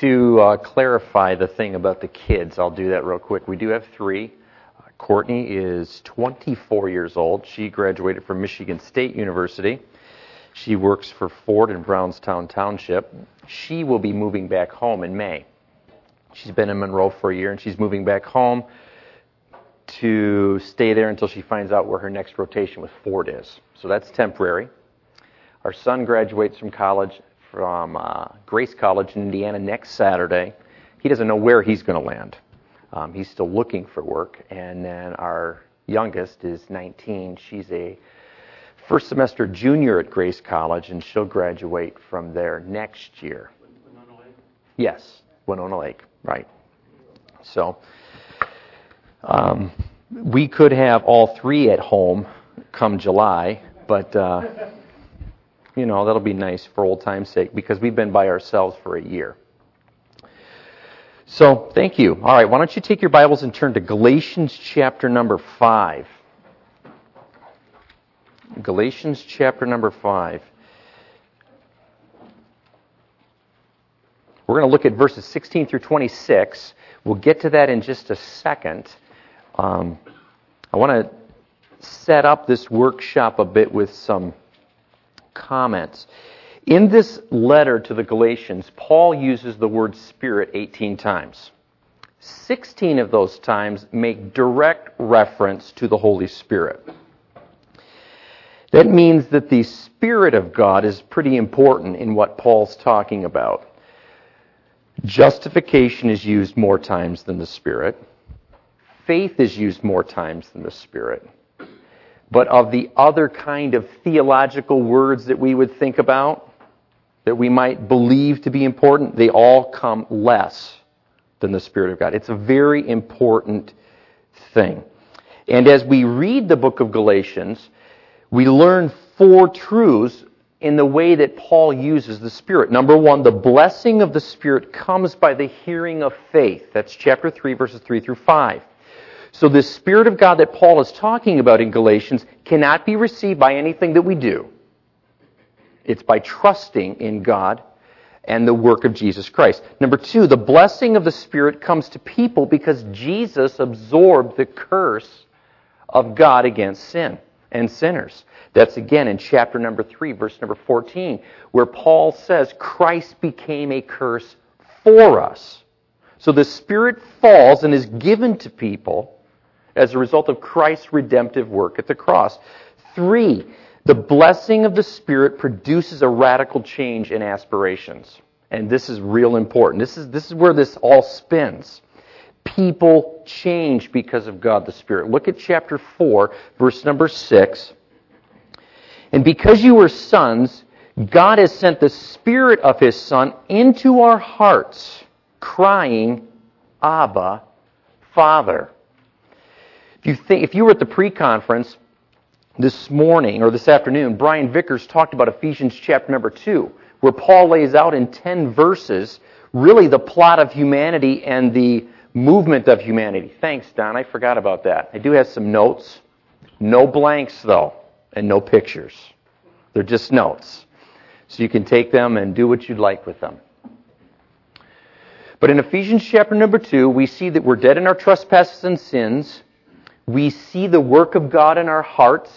to uh, clarify the thing about the kids, I'll do that real quick. We do have three. Uh, Courtney is 24 years old. She graduated from Michigan State University. She works for Ford in Brownstown Township. She will be moving back home in May. She's been in Monroe for a year and she's moving back home to stay there until she finds out where her next rotation with Ford is. So that's temporary. Our son graduates from college from uh, Grace College in Indiana next Saturday. He doesn't know where he's going to land. Um, he's still looking for work. And then our youngest is 19. She's a first semester junior at Grace College, and she'll graduate from there next year. Winona Lake? Yes, Winona Lake, right. So um, we could have all three at home come July, but. Uh, you know, that'll be nice for old time's sake because we've been by ourselves for a year. So, thank you. All right, why don't you take your Bibles and turn to Galatians chapter number 5. Galatians chapter number 5. We're going to look at verses 16 through 26. We'll get to that in just a second. Um, I want to set up this workshop a bit with some comments. In this letter to the Galatians, Paul uses the word Spirit 18 times. 16 of those times make direct reference to the Holy Spirit. That means that the Spirit of God is pretty important in what Paul's talking about. Justification is used more times than the Spirit. Faith is used more times than the Spirit but of the other kind of theological words that we would think about, that we might believe to be important, they all come less than the Spirit of God. It's a very important thing. And as we read the book of Galatians, we learn four truths in the way that Paul uses the Spirit. Number one, the blessing of the Spirit comes by the hearing of faith. That's chapter 3, verses 3 through 5. So the Spirit of God that Paul is talking about in Galatians cannot be received by anything that we do. It's by trusting in God and the work of Jesus Christ. Number two, the blessing of the Spirit comes to people because Jesus absorbed the curse of God against sin and sinners. That's again in chapter number 3, verse number 14, where Paul says Christ became a curse for us. So the Spirit falls and is given to people as a result of Christ's redemptive work at the cross. Three, the blessing of the Spirit produces a radical change in aspirations. And this is real important. This is, this is where this all spins. People change because of God the Spirit. Look at chapter 4, verse number 6. And because you are sons, God has sent the Spirit of His Son into our hearts, crying, Abba, Father. If you, think, if you were at the pre conference this morning or this afternoon, Brian Vickers talked about Ephesians chapter number 2, where Paul lays out in 10 verses really the plot of humanity and the movement of humanity. Thanks, Don. I forgot about that. I do have some notes. No blanks, though, and no pictures. They're just notes. So you can take them and do what you'd like with them. But in Ephesians chapter number 2, we see that we're dead in our trespasses and sins we see the work of God in our hearts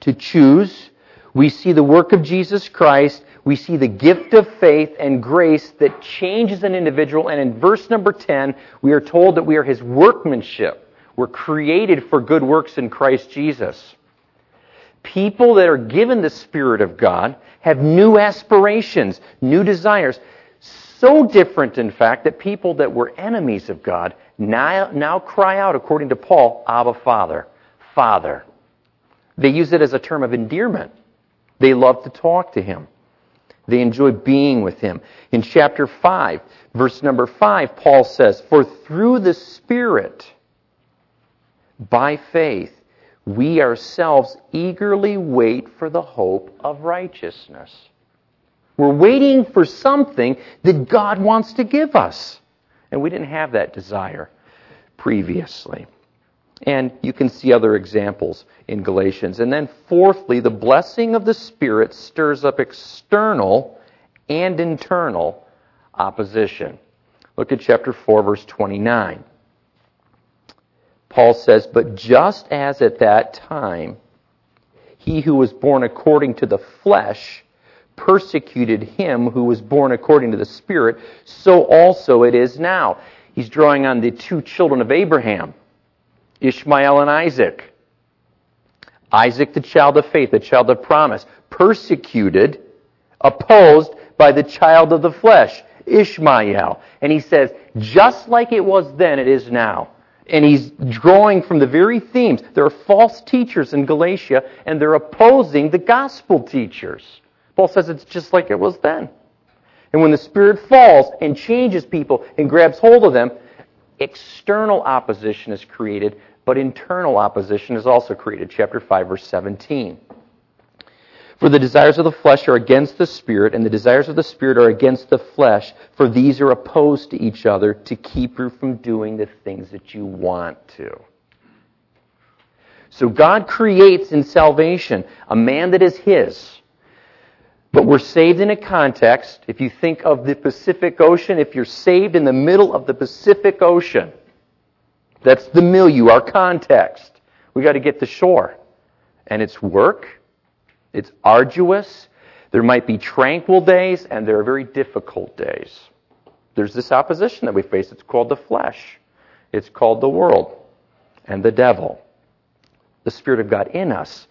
to choose. We see the work of Jesus Christ. We see the gift of faith and grace that changes an individual. And in verse number 10, we are told that we are his workmanship. We're created for good works in Christ Jesus. People that are given the Spirit of God have new aspirations, new desires. So different, in fact, that people that were enemies of God now, now cry out, according to Paul, Abba, Father, Father. They use it as a term of endearment. They love to talk to him. They enjoy being with him. In chapter 5, verse number 5, Paul says, For through the Spirit, by faith, we ourselves eagerly wait for the hope of righteousness. We're waiting for something that God wants to give us. And we didn't have that desire previously. And you can see other examples in Galatians. And then, fourthly, the blessing of the Spirit stirs up external and internal opposition. Look at chapter 4, verse 29. Paul says, But just as at that time he who was born according to the flesh persecuted him who was born according to the Spirit, so also it is now. He's drawing on the two children of Abraham, Ishmael and Isaac. Isaac, the child of faith, the child of promise, persecuted, opposed by the child of the flesh, Ishmael. And he says, just like it was then, it is now. And he's drawing from the very themes. There are false teachers in Galatia, and they're opposing the gospel teachers. Paul says it's just like it was then. And when the Spirit falls and changes people and grabs hold of them, external opposition is created, but internal opposition is also created. Chapter 5, verse 17. For the desires of the flesh are against the Spirit, and the desires of the Spirit are against the flesh, for these are opposed to each other to keep you from doing the things that you want to. So God creates in salvation a man that is His. But we're saved in a context. If you think of the Pacific Ocean, if you're saved in the middle of the Pacific Ocean, that's the milieu, our context. We got to get to shore. And it's work, it's arduous. There might be tranquil days, and there are very difficult days. There's this opposition that we face. It's called the flesh, it's called the world, and the devil. The Spirit of God in us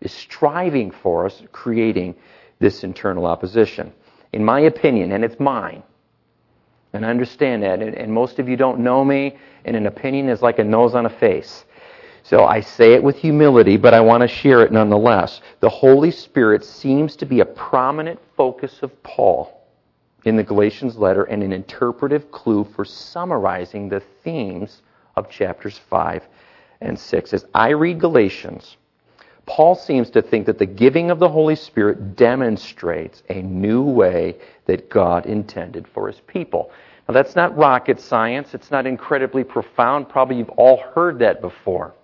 is striving for us, creating this internal opposition. In my opinion, and it's mine, and I understand that, and, and most of you don't know me, and an opinion is like a nose on a face. So I say it with humility, but I want to share it nonetheless. The Holy Spirit seems to be a prominent focus of Paul in the Galatians letter and an interpretive clue for summarizing the themes of chapters 5 and 6. As I read Galatians, Paul seems to think that the giving of the Holy Spirit demonstrates a new way that God intended for his people. Now, that's not rocket science. It's not incredibly profound. Probably you've all heard that before.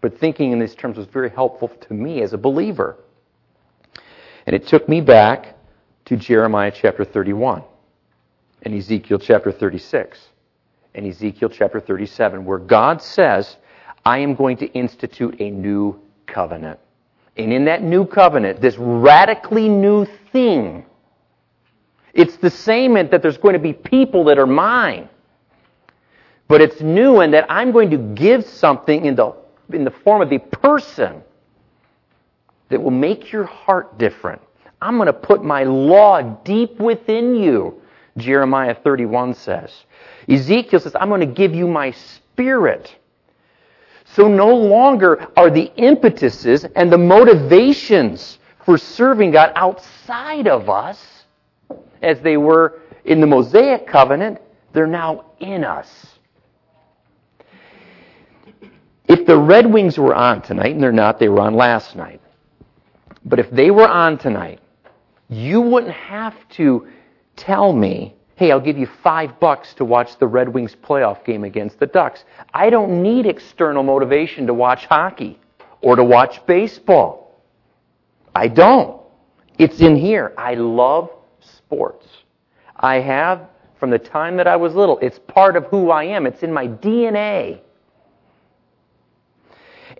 But thinking in these terms was very helpful to me as a believer. And it took me back to Jeremiah chapter 31 and Ezekiel chapter 36 and Ezekiel chapter 37, where God says, I am going to institute a new covenant. And in that new covenant, this radically new thing, it's the same in that there's going to be people that are mine. But it's new in that I'm going to give something in the in the form of a person that will make your heart different. I'm going to put my law deep within you, Jeremiah 31 says. Ezekiel says, I'm going to give you my spirit. So no longer are the impetuses and the motivations for serving God outside of us, as they were in the Mosaic covenant, they're now in us. If the Red Wings were on tonight, and they're not, they were on last night. But if they were on tonight, you wouldn't have to tell me, hey, I'll give you five bucks to watch the Red Wings playoff game against the Ducks. I don't need external motivation to watch hockey or to watch baseball. I don't. It's in here. I love sports. I have from the time that I was little. It's part of who I am. It's in my DNA.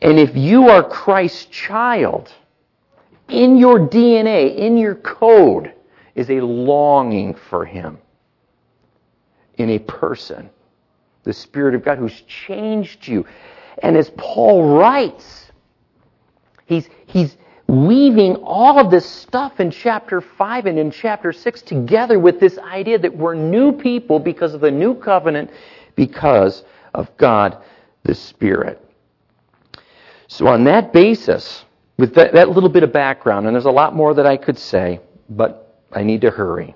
And if you are Christ's child, in your DNA, in your code, is a longing for Him in a person. The Spirit of God who's changed you. And as Paul writes, he's, he's weaving all of this stuff in chapter 5 and in chapter 6 together with this idea that we're new people because of the new covenant, because of God the Spirit. So, on that basis, with that, that, little bit of background, and there's a lot more that I could say, but I need to hurry.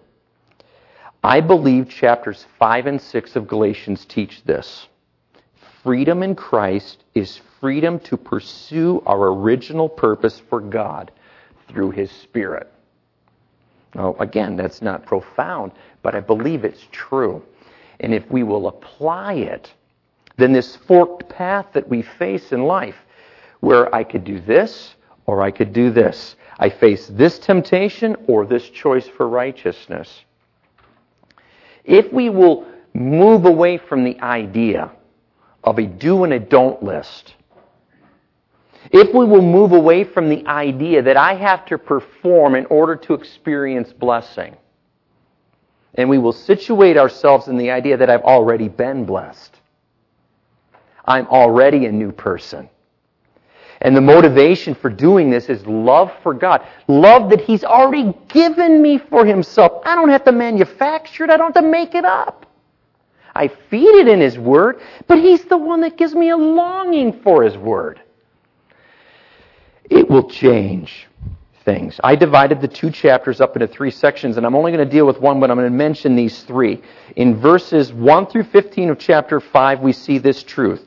I believe chapters 5 and 6 of Galatians teach this. Freedom in Christ is freedom to pursue our original purpose for God through His Spirit. Now, again, that's not profound, but I believe it's true. And if we will apply it, then this forked path that we face in life, where I could do this or I could do this. I face this temptation or this choice for righteousness. If we will move away from the idea of a do and a don't list, if we will move away from the idea that I have to perform in order to experience blessing, and we will situate ourselves in the idea that I've already been blessed, I'm already a new person. And the motivation for doing this is love for God. Love that He's already given me for Himself. I don't have to manufacture it. I don't have to make it up. I feed it in His Word, but He's the one that gives me a longing for His Word. It will change things. I divided the two chapters up into three sections, and I'm only going to deal with one, but I'm going to mention these three. In verses 1 through 15 of chapter 5, we see this truth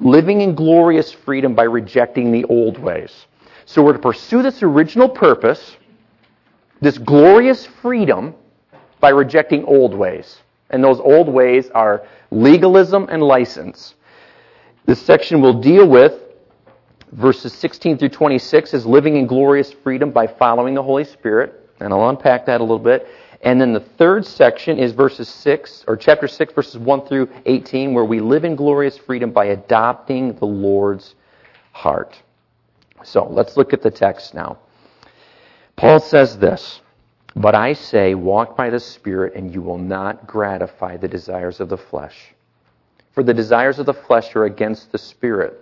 living in glorious freedom by rejecting the old ways. So we're to pursue this original purpose, this glorious freedom, by rejecting old ways. And those old ways are legalism and license. This section will deal with verses 16 through 26 is living in glorious freedom by following the Holy Spirit. And I'll unpack that a little bit. And then the third section is verses 6, or chapter 6, verses 1 through 18, where we live in glorious freedom by adopting the Lord's heart. So let's look at the text now. Paul says this, But I say, walk by the Spirit, and you will not gratify the desires of the flesh. For the desires of the flesh are against the Spirit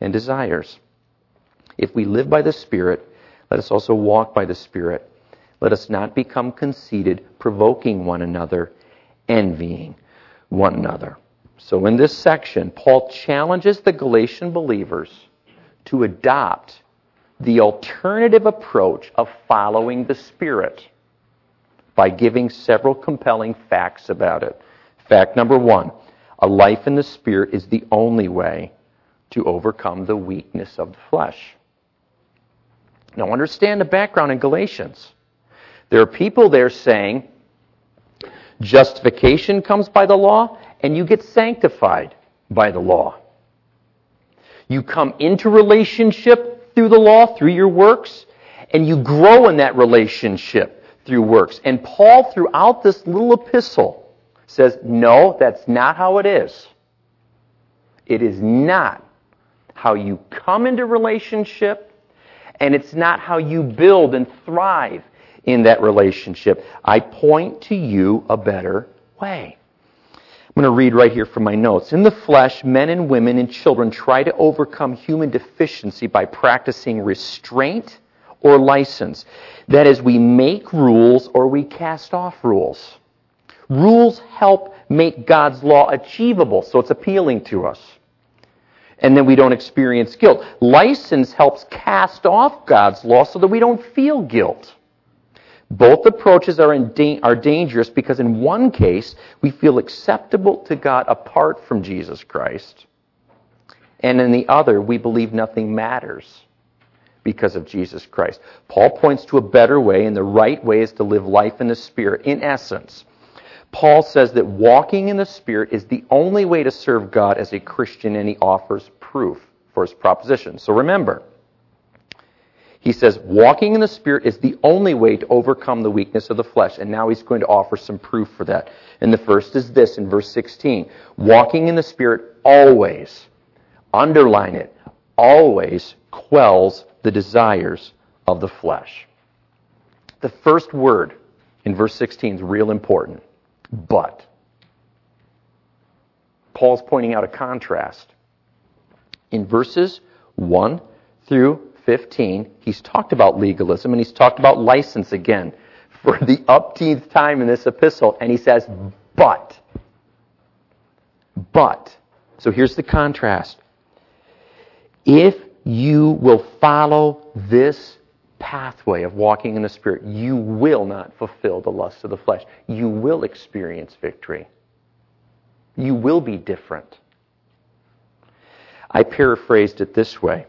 and desires. If we live by the Spirit, let us also walk by the Spirit. Let us not become conceited, provoking one another, envying one another. So, in this section, Paul challenges the Galatian believers to adopt the alternative approach of following the Spirit by giving several compelling facts about it. Fact number one a life in the Spirit is the only way to overcome the weakness of the flesh. Now, understand the background in Galatians. There are people there saying justification comes by the law, and you get sanctified by the law. You come into relationship through the law, through your works, and you grow in that relationship through works. And Paul, throughout this little epistle, says, no, that's not how it is. It is not how you come into relationship, and it's not how you build and thrive in that relationship. I point to you a better way. I'm going to read right here from my notes. In the flesh, men and women and children try to overcome human deficiency by practicing restraint or license. That is, we make rules or we cast off rules. Rules help make God's law achievable, so it's appealing to us and then we don't experience guilt. License helps cast off God's law so that we don't feel guilt. Both approaches are, da- are dangerous because in one case, we feel acceptable to God apart from Jesus Christ. And in the other, we believe nothing matters because of Jesus Christ. Paul points to a better way, and the right way is to live life in the Spirit. In essence, Paul says that walking in the Spirit is the only way to serve God as a Christian, and he offers proof for his proposition. So remember, he says walking in the Spirit is the only way to overcome the weakness of the flesh, and now he's going to offer some proof for that. And the first is this in verse 16 walking in the Spirit always, underline it, always quells the desires of the flesh. The first word in verse 16 is real important but. Paul's pointing out a contrast. In verses 1 through 15, he's talked about legalism and he's talked about license again for the upteenth time in this epistle. And he says, but. But. So here's the contrast. If you will follow this pathway of walking in the Spirit, you will not fulfill the lusts of the flesh. You will experience victory. You will be different. I paraphrased it this way.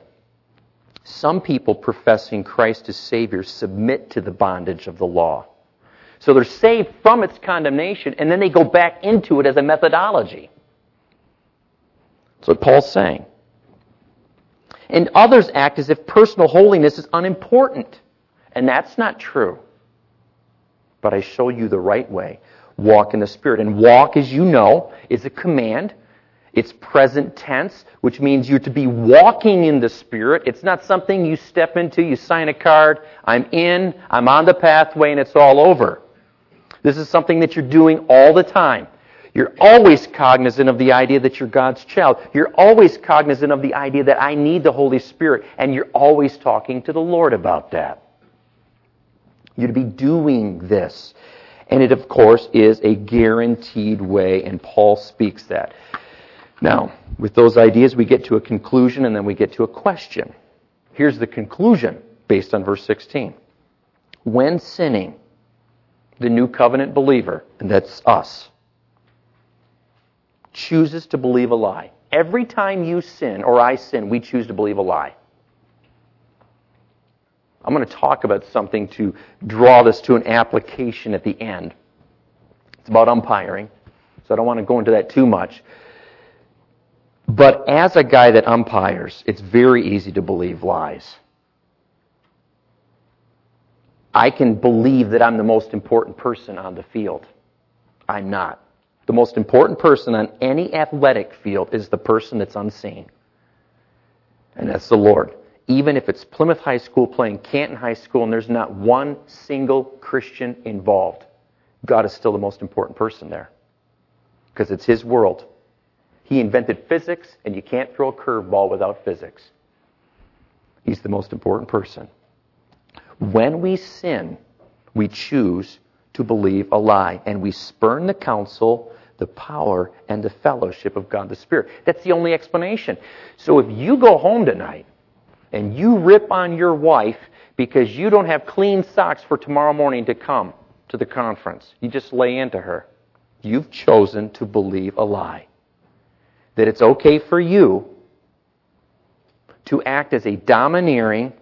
Some people professing Christ as Savior submit to the bondage of the law. So they're saved from its condemnation, and then they go back into it as a methodology. That's what Paul's saying. And others act as if personal holiness is unimportant. And that's not true. But I show you the right way. Walk in the Spirit. And walk, as you know, is a command. It's present tense, which means you're to be walking in the Spirit. It's not something you step into, you sign a card, I'm in, I'm on the pathway, and it's all over. This is something that you're doing all the time. You're always cognizant of the idea that you're God's child. You're always cognizant of the idea that I need the Holy Spirit, and you're always talking to the Lord about that. To be doing this. And it, of course, is a guaranteed way, and Paul speaks that. Now, with those ideas, we get to a conclusion and then we get to a question. Here's the conclusion based on verse 16. When sinning, the new covenant believer, and that's us, chooses to believe a lie. Every time you sin or I sin, we choose to believe a lie. I'm going to talk about something to draw this to an application at the end. It's about umpiring, so I don't want to go into that too much. But as a guy that umpires, it's very easy to believe lies. I can believe that I'm the most important person on the field. I'm not. The most important person on any athletic field is the person that's unseen. And that's the Lord. Even if it's Plymouth High School playing Canton High School and there's not one single Christian involved, God is still the most important person there. Because it's His world. He invented physics, and you can't throw a curveball without physics. He's the most important person. When we sin, we choose to believe a lie, and we spurn the counsel, the power, and the fellowship of God the Spirit. That's the only explanation. So if you go home tonight and you rip on your wife because you don't have clean socks for tomorrow morning to come to the conference, you just lay into her. You've chosen to believe a lie. That it's okay for you to act as a domineering,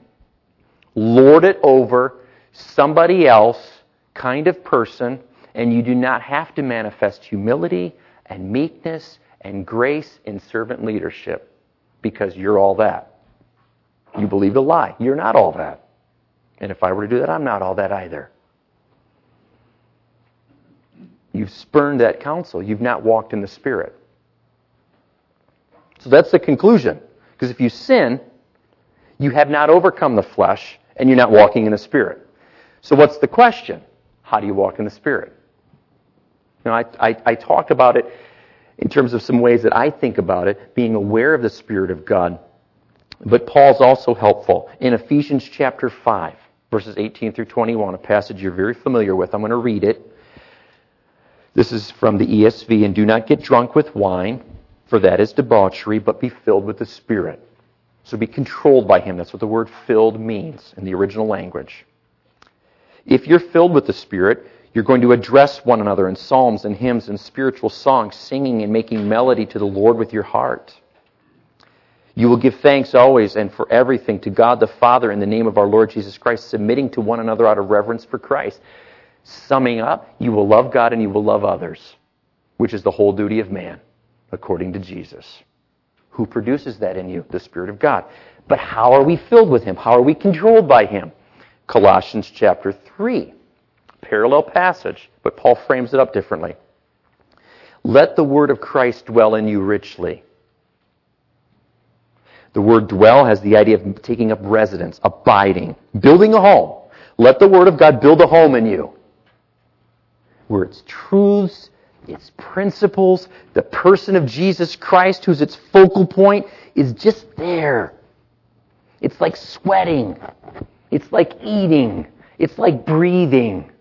lord it over somebody else kind of person, and you do not have to manifest humility and meekness and grace in servant leadership because you're all that. You believe a lie. You're not all that. And if I were to do that, I'm not all that either. You've spurned that counsel. You've not walked in the Spirit. So that's the conclusion. Because if you sin, you have not overcome the flesh, and you're not walking in the Spirit. So what's the question? How do you walk in the Spirit? Know, I, I, I talked about it in terms of some ways that I think about it, being aware of the Spirit of God. But Paul's also helpful. In Ephesians chapter 5, verses 18 through 21, a passage you're very familiar with, I'm going to read it. This is from the ESV. And do not get drunk with wine, for that is debauchery, but be filled with the Spirit so be controlled by Him. That's what the word filled means in the original language. If you're filled with the Spirit, you're going to address one another in psalms and hymns and spiritual songs, singing and making melody to the Lord with your heart. You will give thanks always and for everything to God the Father in the name of our Lord Jesus Christ, submitting to one another out of reverence for Christ. Summing up, you will love God and you will love others, which is the whole duty of man, according to Jesus. Who produces that in you? The Spirit of God. But how are we filled with Him? How are we controlled by Him? Colossians chapter 3. Parallel passage, but Paul frames it up differently. Let the word of Christ dwell in you richly. The word dwell has the idea of taking up residence, abiding, building a home. Let the word of God build a home in you where its truths its principles, the person of Jesus Christ, who's its focal point, is just there. It's like sweating. It's like eating. It's like breathing.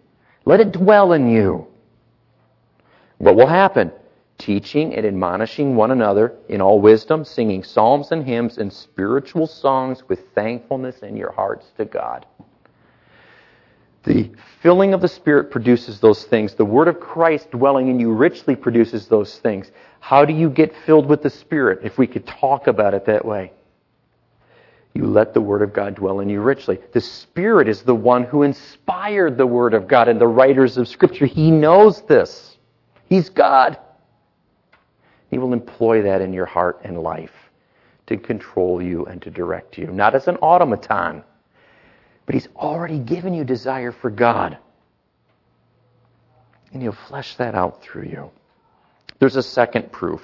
Let it dwell in you. What will happen? Teaching and admonishing one another in all wisdom, singing psalms and hymns and spiritual songs with thankfulness in your hearts to God. The filling of the Spirit produces those things. The Word of Christ dwelling in you richly produces those things. How do you get filled with the Spirit, if we could talk about it that way? You let the Word of God dwell in you richly. The Spirit is the one who inspired the Word of God and the writers of Scripture. He knows this. He's God. He will employ that in your heart and life to control you and to direct you, not as an automaton but He's already given you desire for God. And He'll flesh that out through you. There's a second proof.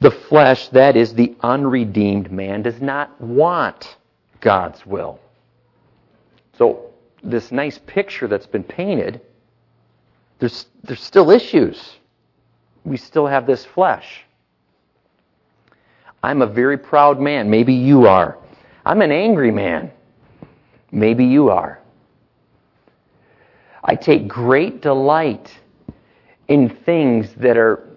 The flesh, that is the unredeemed man, does not want God's will. So, this nice picture that's been painted, there's, there's still issues. We still have this flesh. I'm a very proud man. Maybe you are. I'm an angry man. Maybe you are. I take great delight in things that are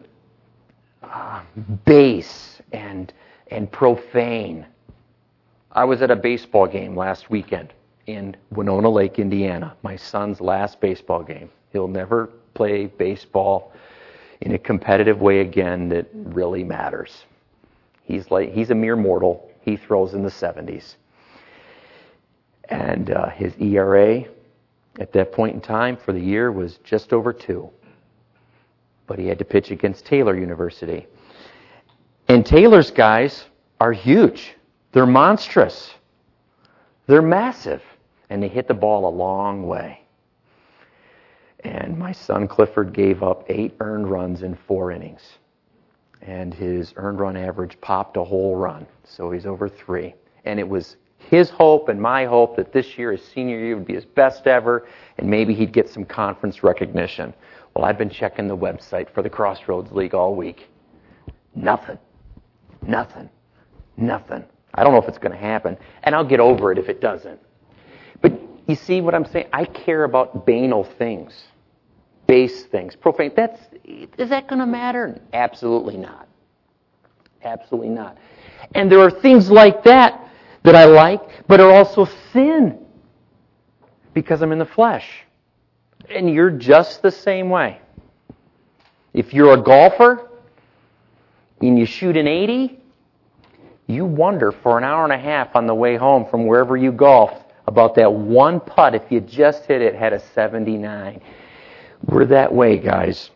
base and, and profane. I was at a baseball game last weekend in Winona Lake, Indiana, my son's last baseball game. He'll never play baseball in a competitive way again that really matters. He's like he's a mere mortal he throws in the 70s. And uh, his ERA at that point in time for the year was just over two. But he had to pitch against Taylor University. And Taylor's guys are huge. They're monstrous. They're massive. And they hit the ball a long way. And my son Clifford gave up eight earned runs in four innings and his earned run average popped a whole run. So he's over three. And it was his hope and my hope that this year, his senior year, would be his best ever, and maybe he'd get some conference recognition. Well, I've been checking the website for the Crossroads League all week. Nothing. Nothing. Nothing. I don't know if it's going to happen, and I'll get over it if it doesn't. But you see what I'm saying? I care about banal things base things, profane. That's is that going to matter? Absolutely not. Absolutely not. And there are things like that that I like, but are also sin because I'm in the flesh. And you're just the same way. If you're a golfer and you shoot an 80, you wonder for an hour and a half on the way home from wherever you golfed about that one putt if you just hit it had a 79. We're that way, guys.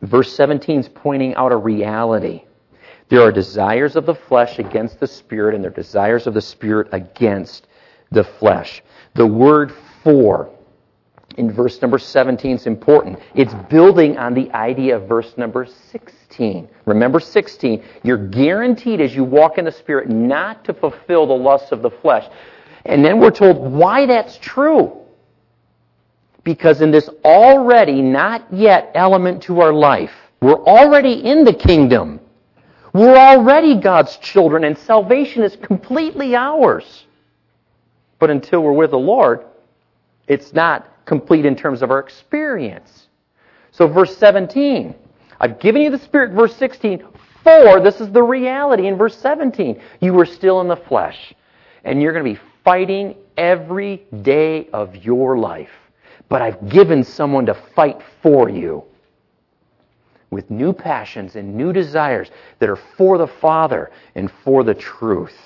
Verse 17 is pointing out a reality. There are desires of the flesh against the spirit, and there are desires of the spirit against the flesh. The word for in verse number 17 is important. It's building on the idea of verse number 16. Remember 16, you're guaranteed as you walk in the Spirit not to fulfill the lusts of the flesh. And then we're told why that's true. Because in this already not yet element to our life, we're already in the kingdom. We're already God's children, and salvation is completely ours. But until we're with the Lord, it's not complete in terms of our experience. So, verse 17, I've given you the Spirit, verse 16, for this is the reality in verse 17. You were still in the flesh, and you're going to be fighting every day of your life but I've given someone to fight for you with new passions and new desires that are for the Father and for the truth.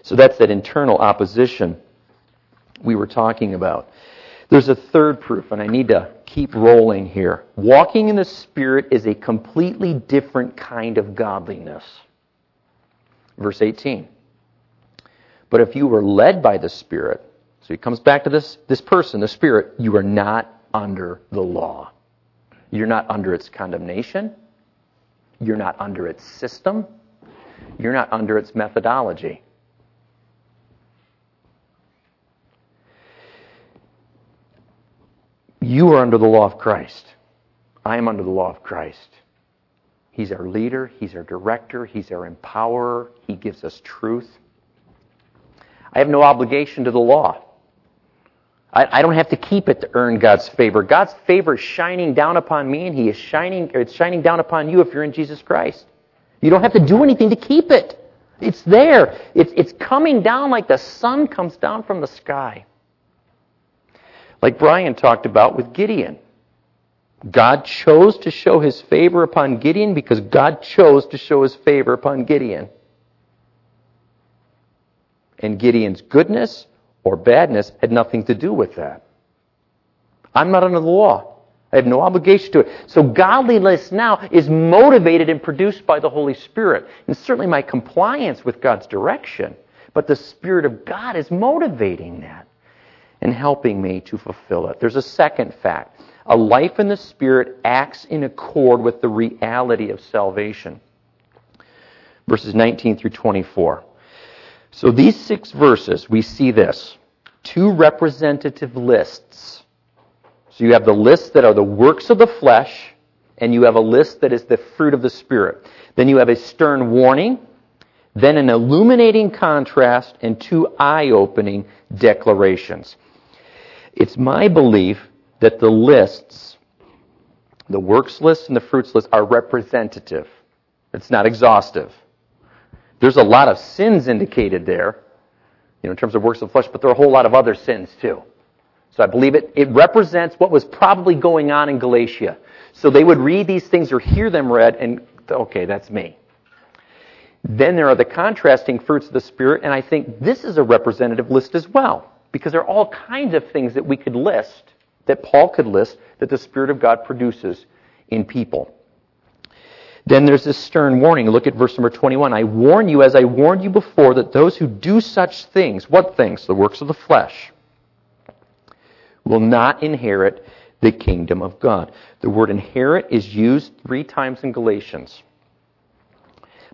So that's that internal opposition we were talking about. There's a third proof, and I need to keep rolling here. Walking in the Spirit is a completely different kind of godliness. Verse 18. But if you were led by the Spirit, so he comes back to this, this person, the Spirit. You are not under the law. You're not under its condemnation. You're not under its system. You're not under its methodology. You are under the law of Christ. I am under the law of Christ. He's our leader, He's our director, He's our empowerer, He gives us truth. I have no obligation to the law. I, I, don't have to keep it to earn God's favor. God's favor is shining down upon me, and He is shining, it's shining down upon you if you're in Jesus Christ. You don't have to do anything to keep it. It's there. It's, it's coming down like the sun comes down from the sky. Like Brian talked about with Gideon. God chose to show his favor upon Gideon because God chose to show his favor upon Gideon. And Gideon's goodness or badness had nothing to do with that. I'm not under the law. I have no obligation to it. So godliness now is motivated and produced by the Holy Spirit. And certainly my compliance with God's direction. But the Spirit of God is motivating that and helping me to fulfill it. There's a second fact. A life in the Spirit acts in accord with the reality of salvation. Verses 19 through 24. So these six verses, we see this. Two representative lists. So you have the lists that are the works of the flesh, and you have a list that is the fruit of the Spirit. Then you have a stern warning, then an illuminating contrast, and two eye opening declarations. It's my belief that the lists, the works list and the fruits list, are representative. It's not exhaustive. There's a lot of sins indicated there, you know, in terms of works of flesh, but there are a whole lot of other sins too. So I believe it, it represents what was probably going on in Galatia. So they would read these things or hear them read and, okay, that's me. Then there are the contrasting fruits of the Spirit, and I think this is a representative list as well, because there are all kinds of things that we could list, that Paul could list, that the Spirit of God produces in people. Then there's this stern warning. Look at verse number 21. I warn you, as I warned you before, that those who do such things, what things? The works of the flesh, will not inherit the kingdom of God. The word inherit is used three times in Galatians.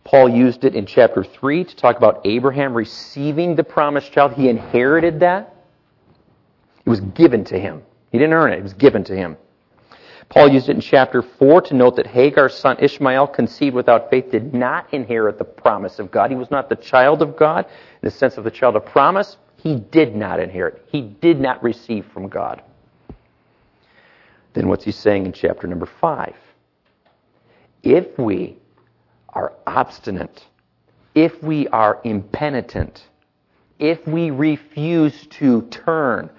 Paul used it in chapter 3 to talk about Abraham receiving the promised child. He inherited that. It was given to him. He didn't earn it, it was given to him. Paul used it in chapter 4 to note that Hagar's son Ishmael, conceived without faith, did not inherit the promise of God. He was not the child of God in the sense of the child of promise. He did not inherit. He did not receive from God. Then what's he saying in chapter number 5? If we are obstinate, if we are impenitent, if we refuse to turn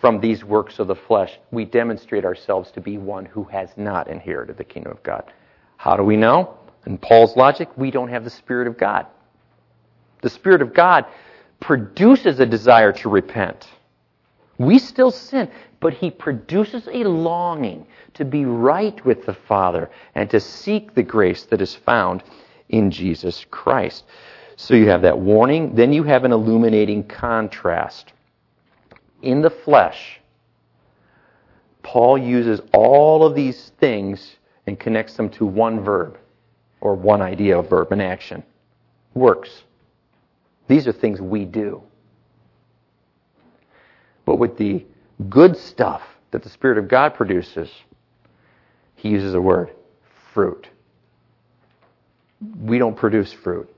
from these works of the flesh, we demonstrate ourselves to be one who has not inherited the kingdom of God. How do we know? In Paul's logic, we don't have the Spirit of God. The Spirit of God produces a desire to repent. We still sin, but He produces a longing to be right with the Father and to seek the grace that is found in Jesus Christ. So you have that warning, then you have an illuminating contrast in the flesh, Paul uses all of these things and connects them to one verb or one idea of verb and action. Works. These are things we do. But with the good stuff that the Spirit of God produces, he uses a word fruit. We don't produce fruit.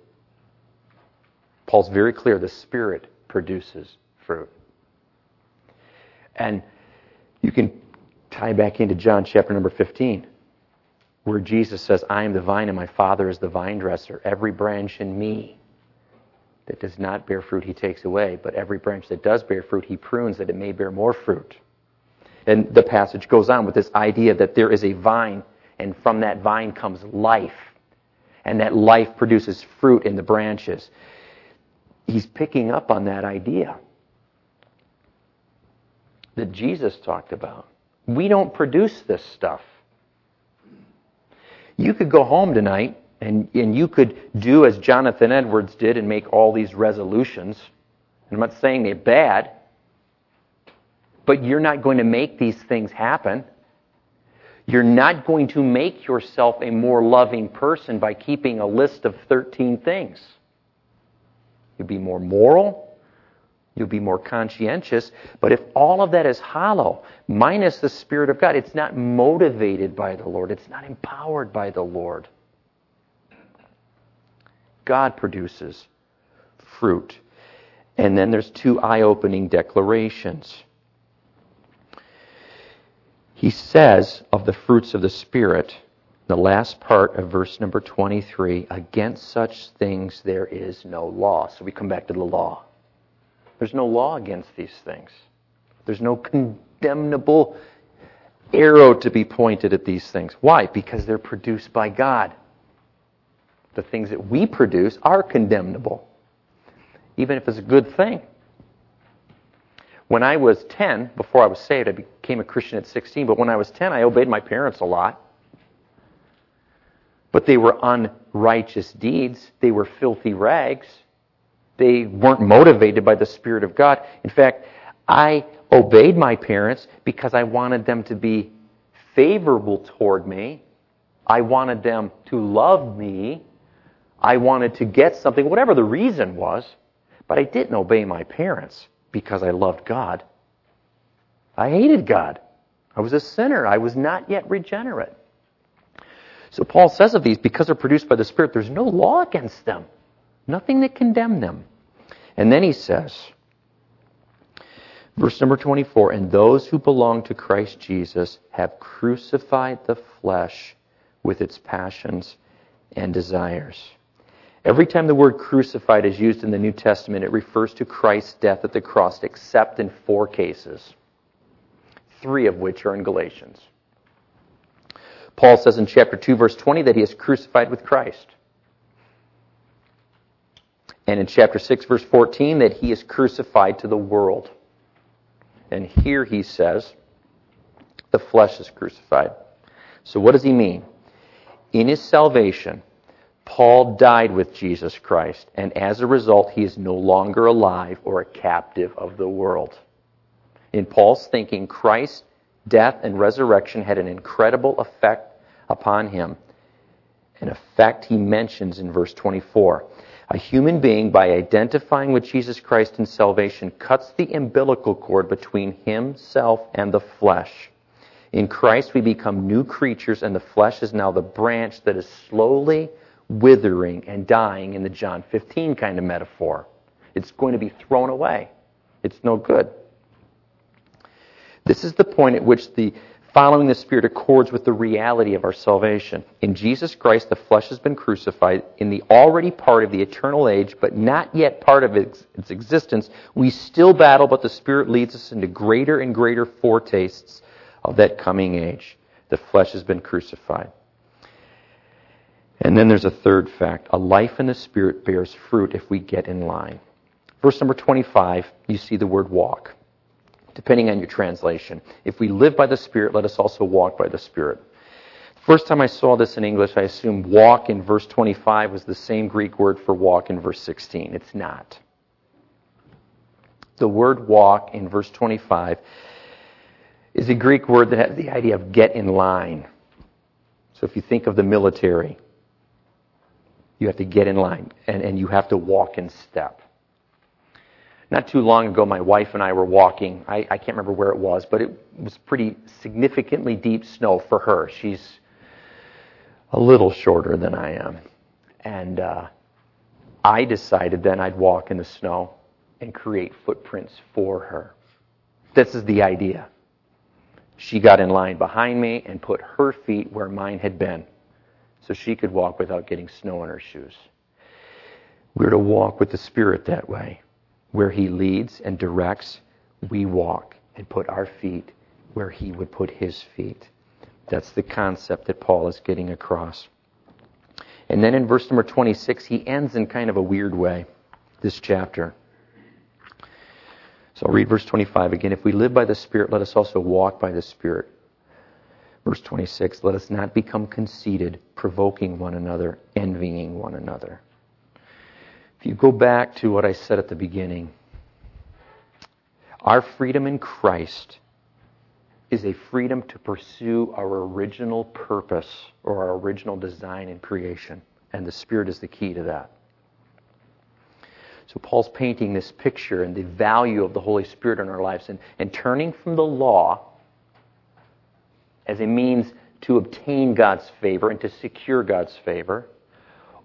Paul's very clear the Spirit produces fruit. And you can tie back into John chapter number 15, where Jesus says, I am the vine and my Father is the vine dresser. Every branch in me that does not bear fruit, he takes away. But every branch that does bear fruit, he prunes that it may bear more fruit. And the passage goes on with this idea that there is a vine, and from that vine comes life. And that life produces fruit in the branches. He's picking up on that idea that Jesus talked about. We don't produce this stuff. You could go home tonight and, and you could do as Jonathan Edwards did and make all these resolutions. I'm not saying they're bad, but you're not going to make these things happen. You're not going to make yourself a more loving person by keeping a list of 13 things. You'd be more moral, You'll be more conscientious. But if all of that is hollow, minus the Spirit of God, it's not motivated by the Lord, it's not empowered by the Lord. God produces fruit. And then there's two eye opening declarations. He says of the fruits of the Spirit, the last part of verse number 23, against such things there is no law. So we come back to the law. There's no law against these things. There's no condemnable arrow to be pointed at these things. Why? Because they're produced by God. The things that we produce are condemnable, even if it's a good thing. When I was 10, before I was saved, I became a Christian at 16, but when I was 10, I obeyed my parents a lot. But they were unrighteous deeds, they were filthy rags. They weren't motivated by the Spirit of God. In fact, I obeyed my parents because I wanted them to be favorable toward me. I wanted them to love me. I wanted to get something, whatever the reason was. But I didn't obey my parents because I loved God. I hated God. I was a sinner. I was not yet regenerate. So Paul says of these, because they're produced by the Spirit, there's no law against them. Nothing that condemn them. And then he says, verse number 24, and those who belong to Christ Jesus have crucified the flesh with its passions and desires. Every time the word crucified is used in the New Testament, it refers to Christ's death at the cross, except in four cases, three of which are in Galatians. Paul says in chapter 2, verse 20, that he is crucified with Christ. And in chapter 6, verse 14, that he is crucified to the world. And here he says, the flesh is crucified. So what does he mean? In his salvation, Paul died with Jesus Christ, and as a result, he is no longer alive or a captive of the world. In Paul's thinking, Christ's death and resurrection had an incredible effect upon him, an effect he mentions in verse 24. A human being, by identifying with Jesus Christ in salvation, cuts the umbilical cord between himself and the flesh. In Christ, we become new creatures, and the flesh is now the branch that is slowly withering and dying in the John 15 kind of metaphor. It's going to be thrown away. It's no good. This is the point at which the following the Spirit accords with the reality of our salvation. In Jesus Christ, the flesh has been crucified. In the already part of the eternal age, but not yet part of its, its existence, we still battle, but the Spirit leads us into greater and greater foretastes of that coming age. The flesh has been crucified. And then there's a third fact. A life in the Spirit bears fruit if we get in line. Verse number 25, you see the word walk depending on your translation. If we live by the Spirit, let us also walk by the Spirit. First time I saw this in English, I assumed walk in verse 25 was the same Greek word for walk in verse 16. It's not. The word walk in verse 25 is a Greek word that has the idea of get in line. So if you think of the military, you have to get in line and, and you have to walk in step. Not too long ago, my wife and I were walking. I, I, can't remember where it was, but it was pretty significantly deep snow for her. She's a little shorter than I am. And uh, I decided then I'd walk in the snow and create footprints for her. This is the idea. She got in line behind me and put her feet where mine had been so she could walk without getting snow on her shoes. We're to walk with the Spirit that way. Where He leads and directs, we walk and put our feet where He would put His feet. That's the concept that Paul is getting across. And then in verse number 26, he ends in kind of a weird way, this chapter. So I'll read verse 25 again. If we live by the Spirit, let us also walk by the Spirit. Verse 26, let us not become conceited, provoking one another, envying one another. If you go back to what I said at the beginning, our freedom in Christ is a freedom to pursue our original purpose or our original design in creation. And the Spirit is the key to that. So Paul's painting this picture and the value of the Holy Spirit in our lives and, and turning from the law as a means to obtain God's favor and to secure God's favor,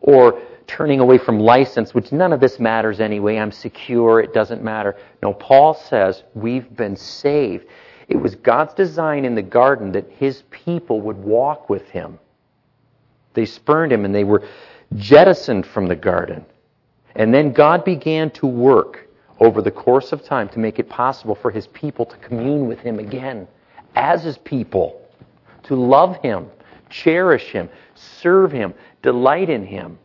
or turning away from license, which none of this matters anyway. I'm secure. It doesn't matter. No, Paul says we've been saved. It was God's design in the garden that his people would walk with him. They spurned him and they were jettisoned from the garden. And then God began to work over the course of time to make it possible for his people to commune with him again as his people, to love him, cherish him, serve him, delight in him.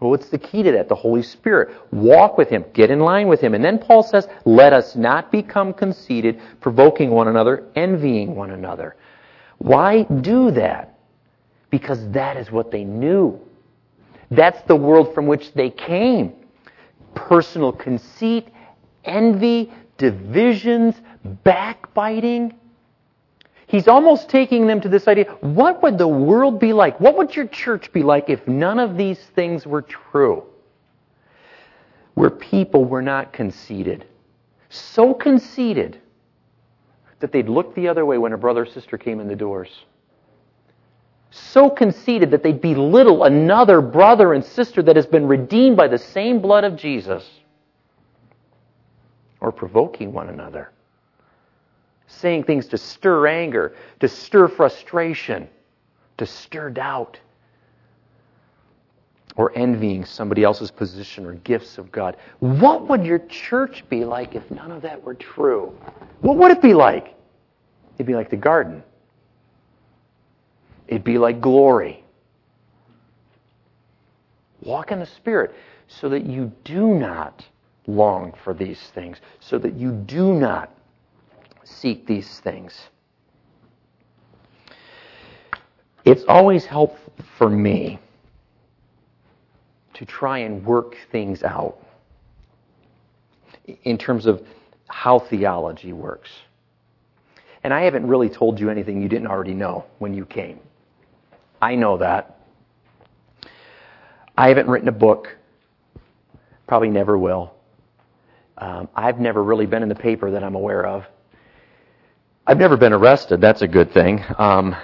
Well, what's the key to that? The Holy Spirit. Walk with Him. Get in line with Him. And then Paul says, let us not become conceited, provoking one another, envying one another. Why do that? Because that is what they knew. That's the world from which they came. Personal conceit, envy, divisions, backbiting. He's almost taking them to this idea what would the world be like? What would your church be like if none of these things were true? Where people were not conceited. So conceited that they'd look the other way when a brother or sister came in the doors. So conceited that they'd belittle another brother and sister that has been redeemed by the same blood of Jesus. Or provoking one another saying things to stir anger, to stir frustration, to stir doubt, or envying somebody else's position or gifts of God. What would your church be like if none of that were true? What would it be like? It'd be like the garden. It'd be like glory. Walk in the Spirit so that you do not long for these things, so that you do not seek these things. It's always helpful for me to try and work things out in terms of how theology works. And I haven't really told you anything you didn't already know when you came. I know that. I haven't written a book, probably never will. Um, I've never really been in the paper that I'm aware of. I've never been arrested. That's a good thing. Um,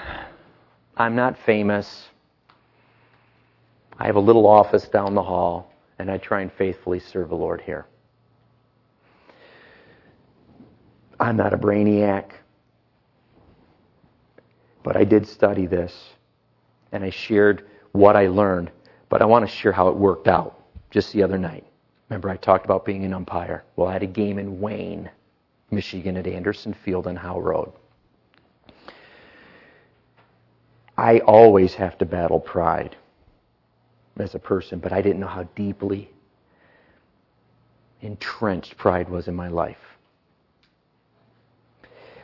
I'm not famous. I have a little office down the hall, and I try and faithfully serve the Lord here. I'm not a brainiac, but I did study this, and I shared what I learned, but I want to share how it worked out just the other night. Remember, I talked about being an umpire. Well, I had a game in Wayne Michigan at Anderson Field and Howe Road. I always have to battle pride as a person, but I didn't know how deeply entrenched pride was in my life.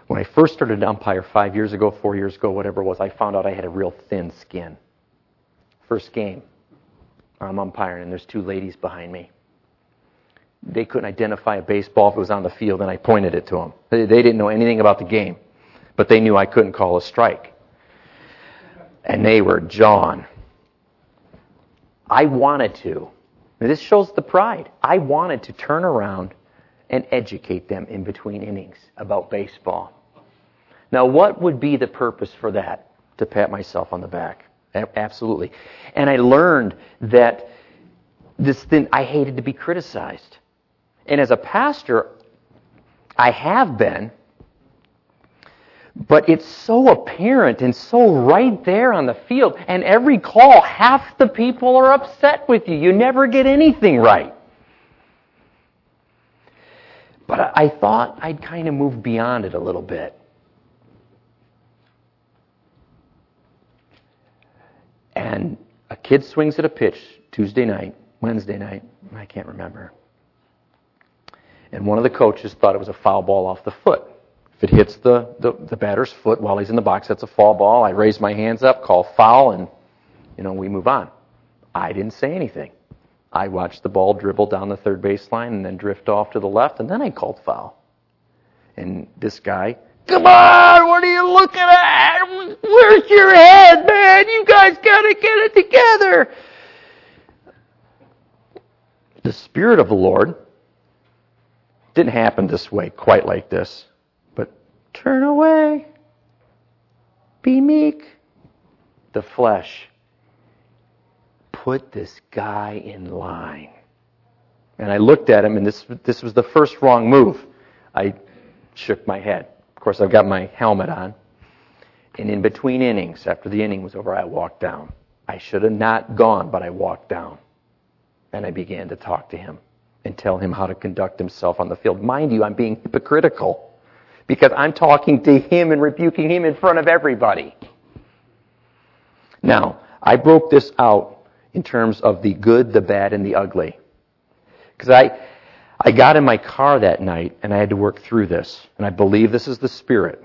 When I first started to umpire five years ago, four years ago, whatever it was, I found out I had a real thin skin. First game, I'm umpiring, and there's two ladies behind me they couldn't identify a baseball if it was on the field, and I pointed it to them. They, didn't know anything about the game, but they knew I couldn't call a strike. And they were John. I wanted to. This shows the pride. I wanted to turn around and educate them in between innings about baseball. Now, what would be the purpose for that? To pat myself on the back. Absolutely. And I learned that this thing, I hated to be criticized. And as a pastor, I have been. But it's so apparent and so right there on the field. And every call, half the people are upset with you. You never get anything right. But I thought I'd kind of move beyond it a little bit. And a kid swings at a pitch Tuesday night, Wednesday night, I can't remember and one of the coaches thought it was a foul ball off the foot. If it hits the, the, the batter's foot while he's in the box, that's a foul ball. I raise my hands up, call foul, and you know we move on. I didn't say anything. I watched the ball dribble down the third baseline and then drift off to the left, and then I called foul. And this guy, come on, what are you looking at? Where's your head, man? You guys gotta get it together. The the Spirit of the Lord didn't happen this way, quite like this, but turn away, be meek. The flesh, put this guy in line. And I looked at him, and this, this was the first wrong move. I shook my head. Of course, I've got my helmet on. And in between innings, after the inning was over, I walked down. I should have not gone, but I walked down. And I began to talk to him and tell him how to conduct himself on the field. Mind you, I'm being hypocritical because I'm talking to him and rebuking him in front of everybody. Now, I broke this out in terms of the good, the bad, and the ugly. Because I, I got in my car that night and I had to work through this. And I believe this is the Spirit.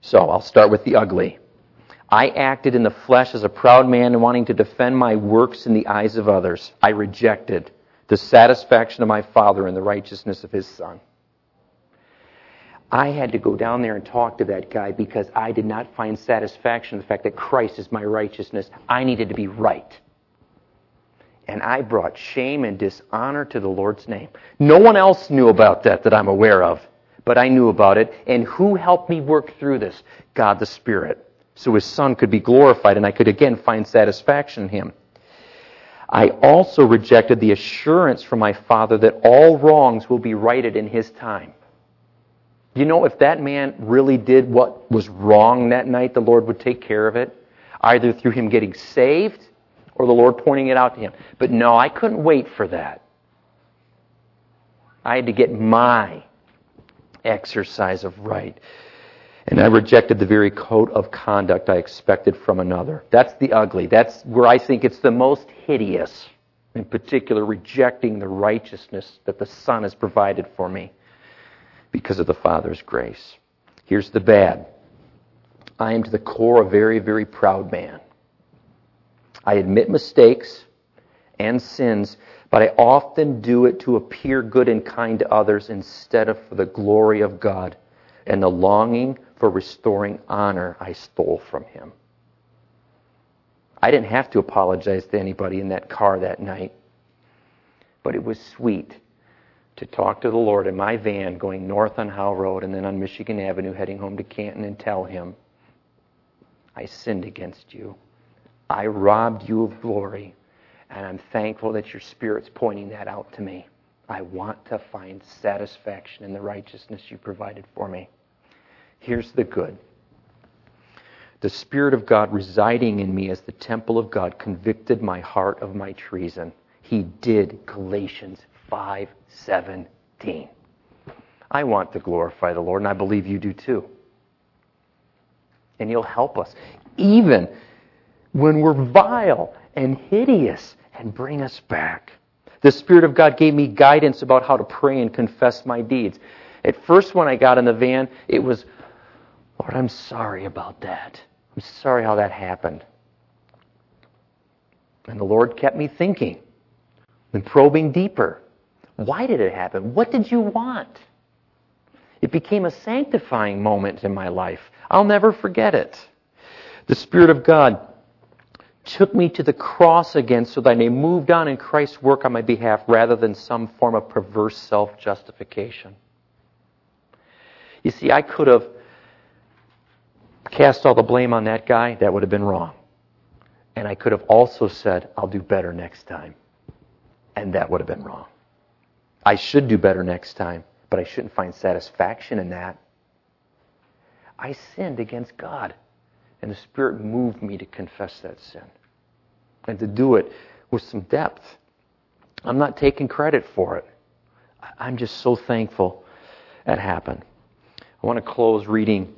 So I'll start with the ugly. I acted in the flesh as a proud man wanting to defend my works in the eyes of others. I rejected the satisfaction of my Father and the righteousness of His Son. I had to go down there and talk to that guy because I did not find satisfaction in the fact that Christ is my righteousness. I needed to be right. And I brought shame and dishonor to the Lord's name. No one else knew about that that I'm aware of, but I knew about it. And who helped me work through this? God the Spirit. So His Son could be glorified and I could again find satisfaction in Him. I also rejected the assurance from my Father that all wrongs will be righted in His time. You know, if that man really did what was wrong that night, the Lord would take care of it, either through him getting saved or the Lord pointing it out to him. But no, I couldn't wait for that. I had to get my exercise of right. And I rejected the very code of conduct I expected from another. That's the ugly. That's where I think it's the most hideous. In particular, rejecting the righteousness that the Son has provided for me because of the Father's grace. Here's the bad. I am to the core a very, very proud man. I admit mistakes and sins, but I often do it to appear good and kind to others instead of for the glory of God and the longing for restoring honor I stole from Him. I didn't have to apologize to anybody in that car that night, but it was sweet to talk to the Lord in my van going north on Howe Road and then on Michigan Avenue heading home to Canton and tell him, I sinned against you. I robbed you of glory. And I'm thankful that your Spirit's pointing that out to me. I want to find satisfaction in the righteousness you provided for me. Here's the good. The Spirit of God residing in me as the temple of God convicted my heart of my treason. He did Galatians 5:17. I want to glorify the Lord, and I believe you do too. And He'll help us, even when we're vile and hideous, and bring us back. The Spirit of God gave me guidance about how to pray and confess my deeds. At first, when I got in the van, it was, Lord, I'm sorry about that. I'm sorry how that happened. And the Lord kept me thinking and probing deeper. Why did it happen? What did you want? It became a sanctifying moment in my life. I'll never forget it. The Spirit of God took me to the cross again so that I may move on in Christ's work on my behalf rather than some form of perverse self justification. You see, I could have cast all the blame on that guy. That would have been wrong. And I could have also said, I'll do better next time. And that would have been wrong. I should do better next time, but I shouldn't find satisfaction in that. I sinned against God, and the Spirit moved me to confess that sin and to do it with some depth. I'm not taking credit for it. I'm just so thankful that happened. I want to close reading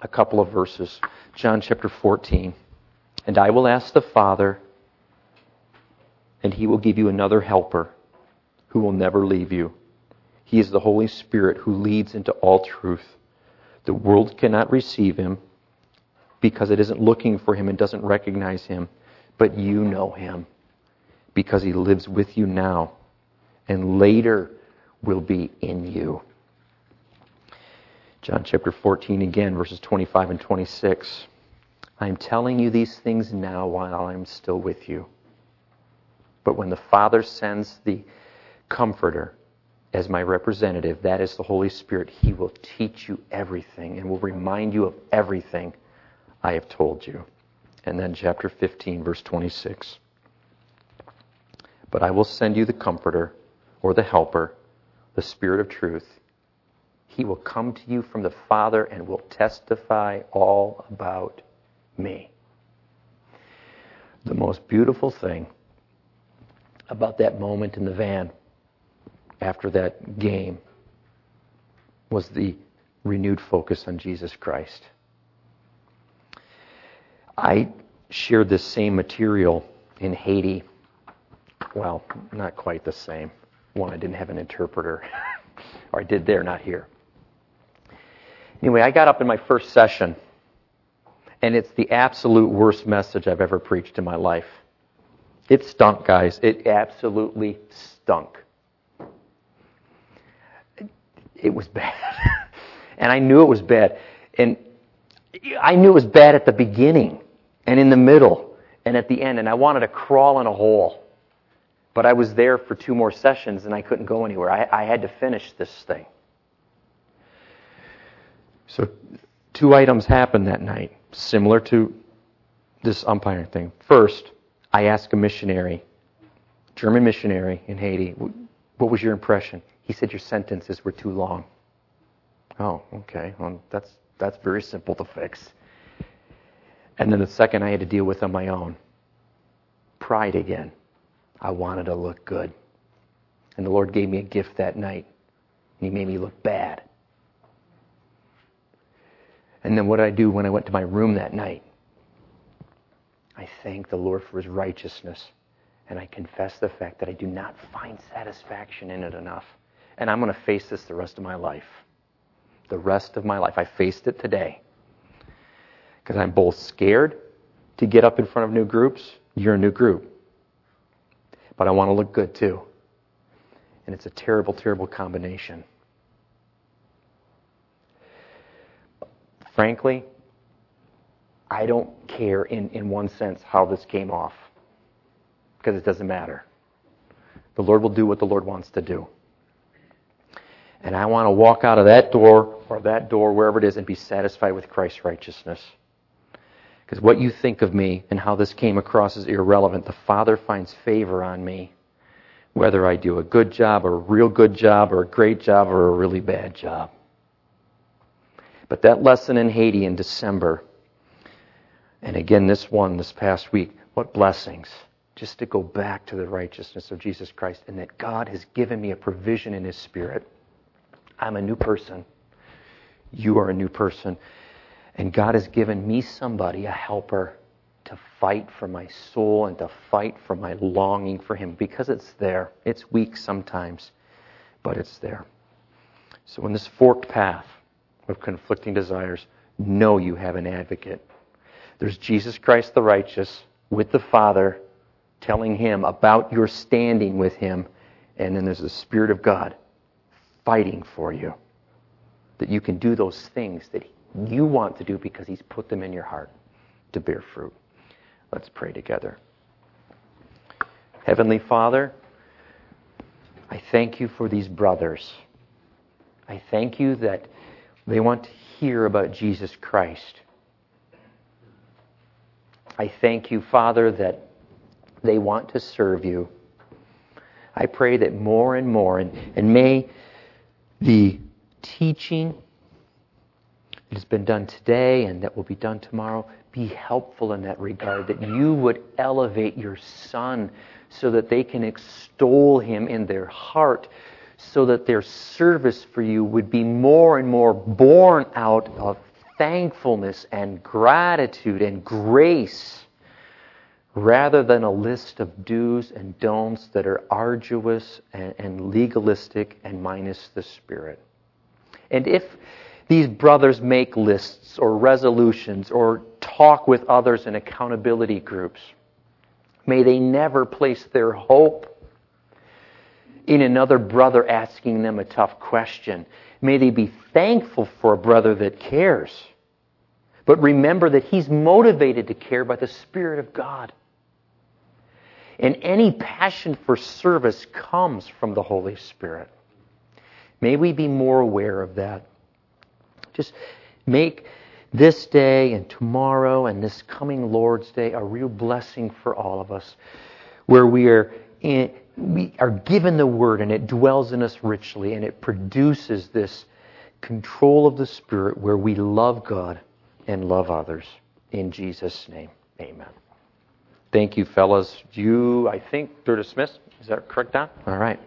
a couple of verses. John chapter 14. And I will ask the Father, and he will give you another helper who will never leave you. He is the Holy Spirit who leads into all truth. The world cannot receive him because it isn't looking for him and doesn't recognize him, but you know him because he lives with you now and later will be in you. John chapter 14 again, verses 25 and 26. I am telling you these things now while I am still with you. But when the Father sends the Comforter as my representative, that is the Holy Spirit, He will teach you everything and will remind you of everything I have told you. And then chapter 15, verse 26. But I will send you the Comforter or the Helper, the Spirit of truth. He will come to you from the Father and will testify all about me. The most beautiful thing about that moment in the van after that game was the renewed focus on Jesus Christ. I shared this same material in Haiti. Well, not quite the same. One, I didn't have an interpreter. or I did there, not here. Anyway, I got up in my first session, and it's the absolute worst message I've ever preached in my life. It stunk, guys. It absolutely stunk. It was bad. and I knew it was bad. And I knew it was bad at the beginning and in the middle and at the end. And I wanted to crawl in a hole. But I was there for two more sessions and I couldn't go anywhere. I, I had to finish this thing. So, two items happened that night, similar to this umpiring thing. First, I asked a missionary, German missionary in Haiti, what was your impression? He said your sentences were too long. Oh, okay. Well, that's that's very simple to fix. And then the second I had to deal with on my own. Pride again. I wanted to look good. And the Lord gave me a gift that night. He made me look bad. And then what did I do when I went to my room that night? I thanked the Lord for His righteousness. And I confess the fact that I do not find satisfaction in it enough. And I'm going to face this the rest of my life. The rest of my life. I faced it today. Because I'm both scared to get up in front of new groups. You're a new group. But I want to look good too. And it's a terrible, terrible combination. Frankly, I don't care in, in one sense how this came off. Because it doesn't matter. The Lord will do what the Lord wants to do. And I want to walk out of that door or that door, wherever it is, and be satisfied with Christ's righteousness. Because what you think of me and how this came across is irrelevant. The Father finds favor on me, whether I do a good job or a real good job or a great job or a really bad job. But that lesson in Haiti in December, and again this one this past week, what blessings. Just to go back to the righteousness of Jesus Christ and that God has given me a provision in His Spirit. I'm a new person. You are a new person. And God has given me somebody, a helper, to fight for my soul and to fight for my longing for Him because it's there. It's weak sometimes, but it's there. So, in this forked path of conflicting desires, know you have an advocate. There's Jesus Christ the righteous with the Father telling Him about your standing with Him, and then there's the Spirit of God fighting for you. That you can do those things that you want to do because He's put them in your heart to bear fruit. Let's pray together. Heavenly Father, I thank you for these brothers. I thank you that they want to hear about Jesus Christ. I thank you, Father, that they want to serve you. I pray that more and more, and, and may the teaching that has been done today and that will be done tomorrow be helpful in that regard, that you would elevate your son so that they can extol him in their heart, so that their service for you would be more and more born out of thankfulness and gratitude and grace rather than a list of do's and don'ts that are arduous and, and, legalistic and minus the Spirit. And if these brothers make lists or resolutions or talk with others in accountability groups, may they never place their hope in another brother asking them a tough question. May they be thankful for a brother that cares. But remember that he's motivated to care by the Spirit of God. And any passion for service comes from the Holy Spirit. May we be more aware of that. Just make this day and tomorrow and this coming Lord's Day a real blessing for all of us, where we are in, we are given the Word and it dwells in us richly and it produces this control of the Spirit where we love God and love others. In Jesus' name, amen. Thank you, fellas. You, I think, they're dismissed. Is that correct, Don? All right.